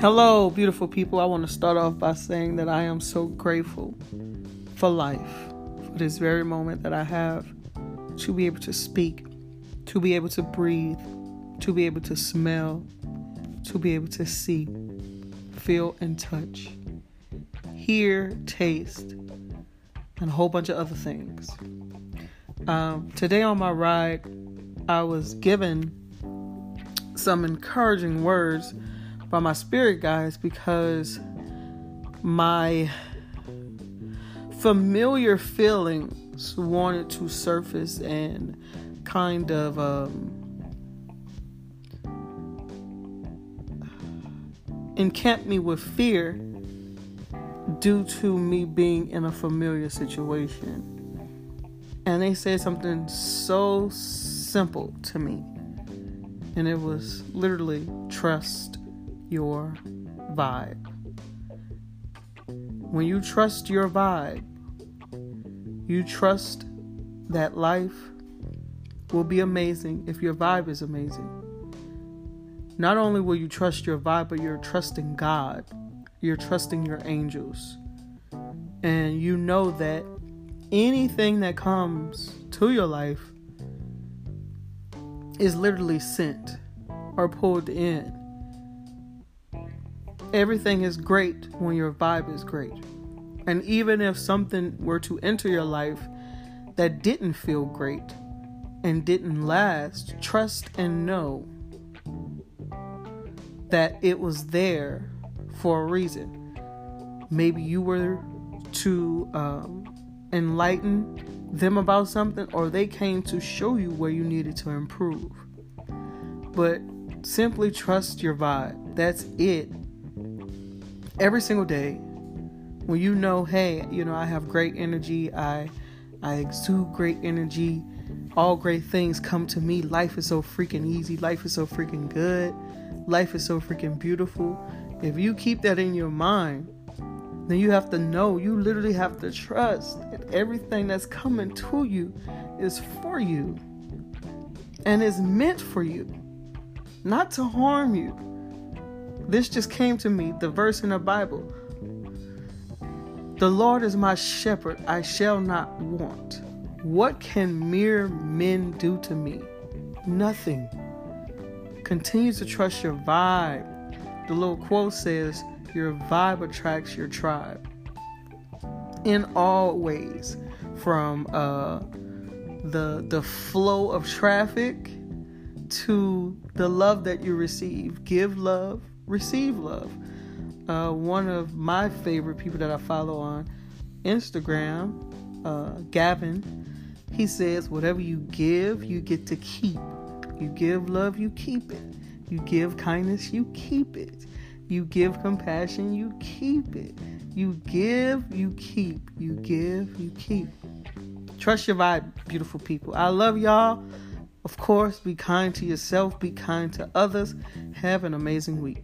Hello, beautiful people. I want to start off by saying that I am so grateful for life, for this very moment that I have to be able to speak, to be able to breathe, to be able to smell, to be able to see, feel, and touch, hear, taste, and a whole bunch of other things. Um, today on my ride, I was given some encouraging words by my spirit guides because my familiar feelings wanted to surface and kind of um, encamp me with fear due to me being in a familiar situation. And they said something so simple to me. And it was literally trust your vibe. When you trust your vibe, you trust that life will be amazing if your vibe is amazing. Not only will you trust your vibe, but you're trusting God. You're trusting your angels. And you know that anything that comes to your life is literally sent or pulled in everything is great when your vibe is great. And even if something were to enter your life that didn't feel great and didn't last, trust and know that it was there for a reason. Maybe you were to um, enlighten them about something, or they came to show you where you needed to improve. But simply trust your vibe. That's it every single day when you know, hey, you know, I have great energy, I I exude great energy, all great things come to me. Life is so freaking easy, life is so freaking good, life is so freaking beautiful. If you keep that in your mind, then you have to know, you literally have to trust that everything that's coming to you is for you and is meant for you, not to harm you. This just came to me, the verse in the Bible. The Lord is my shepherd, I shall not want. What can mere men do to me? Nothing. Continue to trust your vibe. The little quote says, Your vibe attracts your tribe. In all ways, from uh, the the flow of traffic to the love that you receive. Give love, receive love. Uh, one of my favorite people that I follow on Instagram, uh, Gavin, he says, Whatever you give, you get to keep. You give love, you keep it. You give kindness, you keep it. You give compassion, you keep it. You give, you keep. You give, you keep. Trust your vibe, beautiful people. I love y'all. Of course, be kind to yourself, be kind to others. Have an amazing week.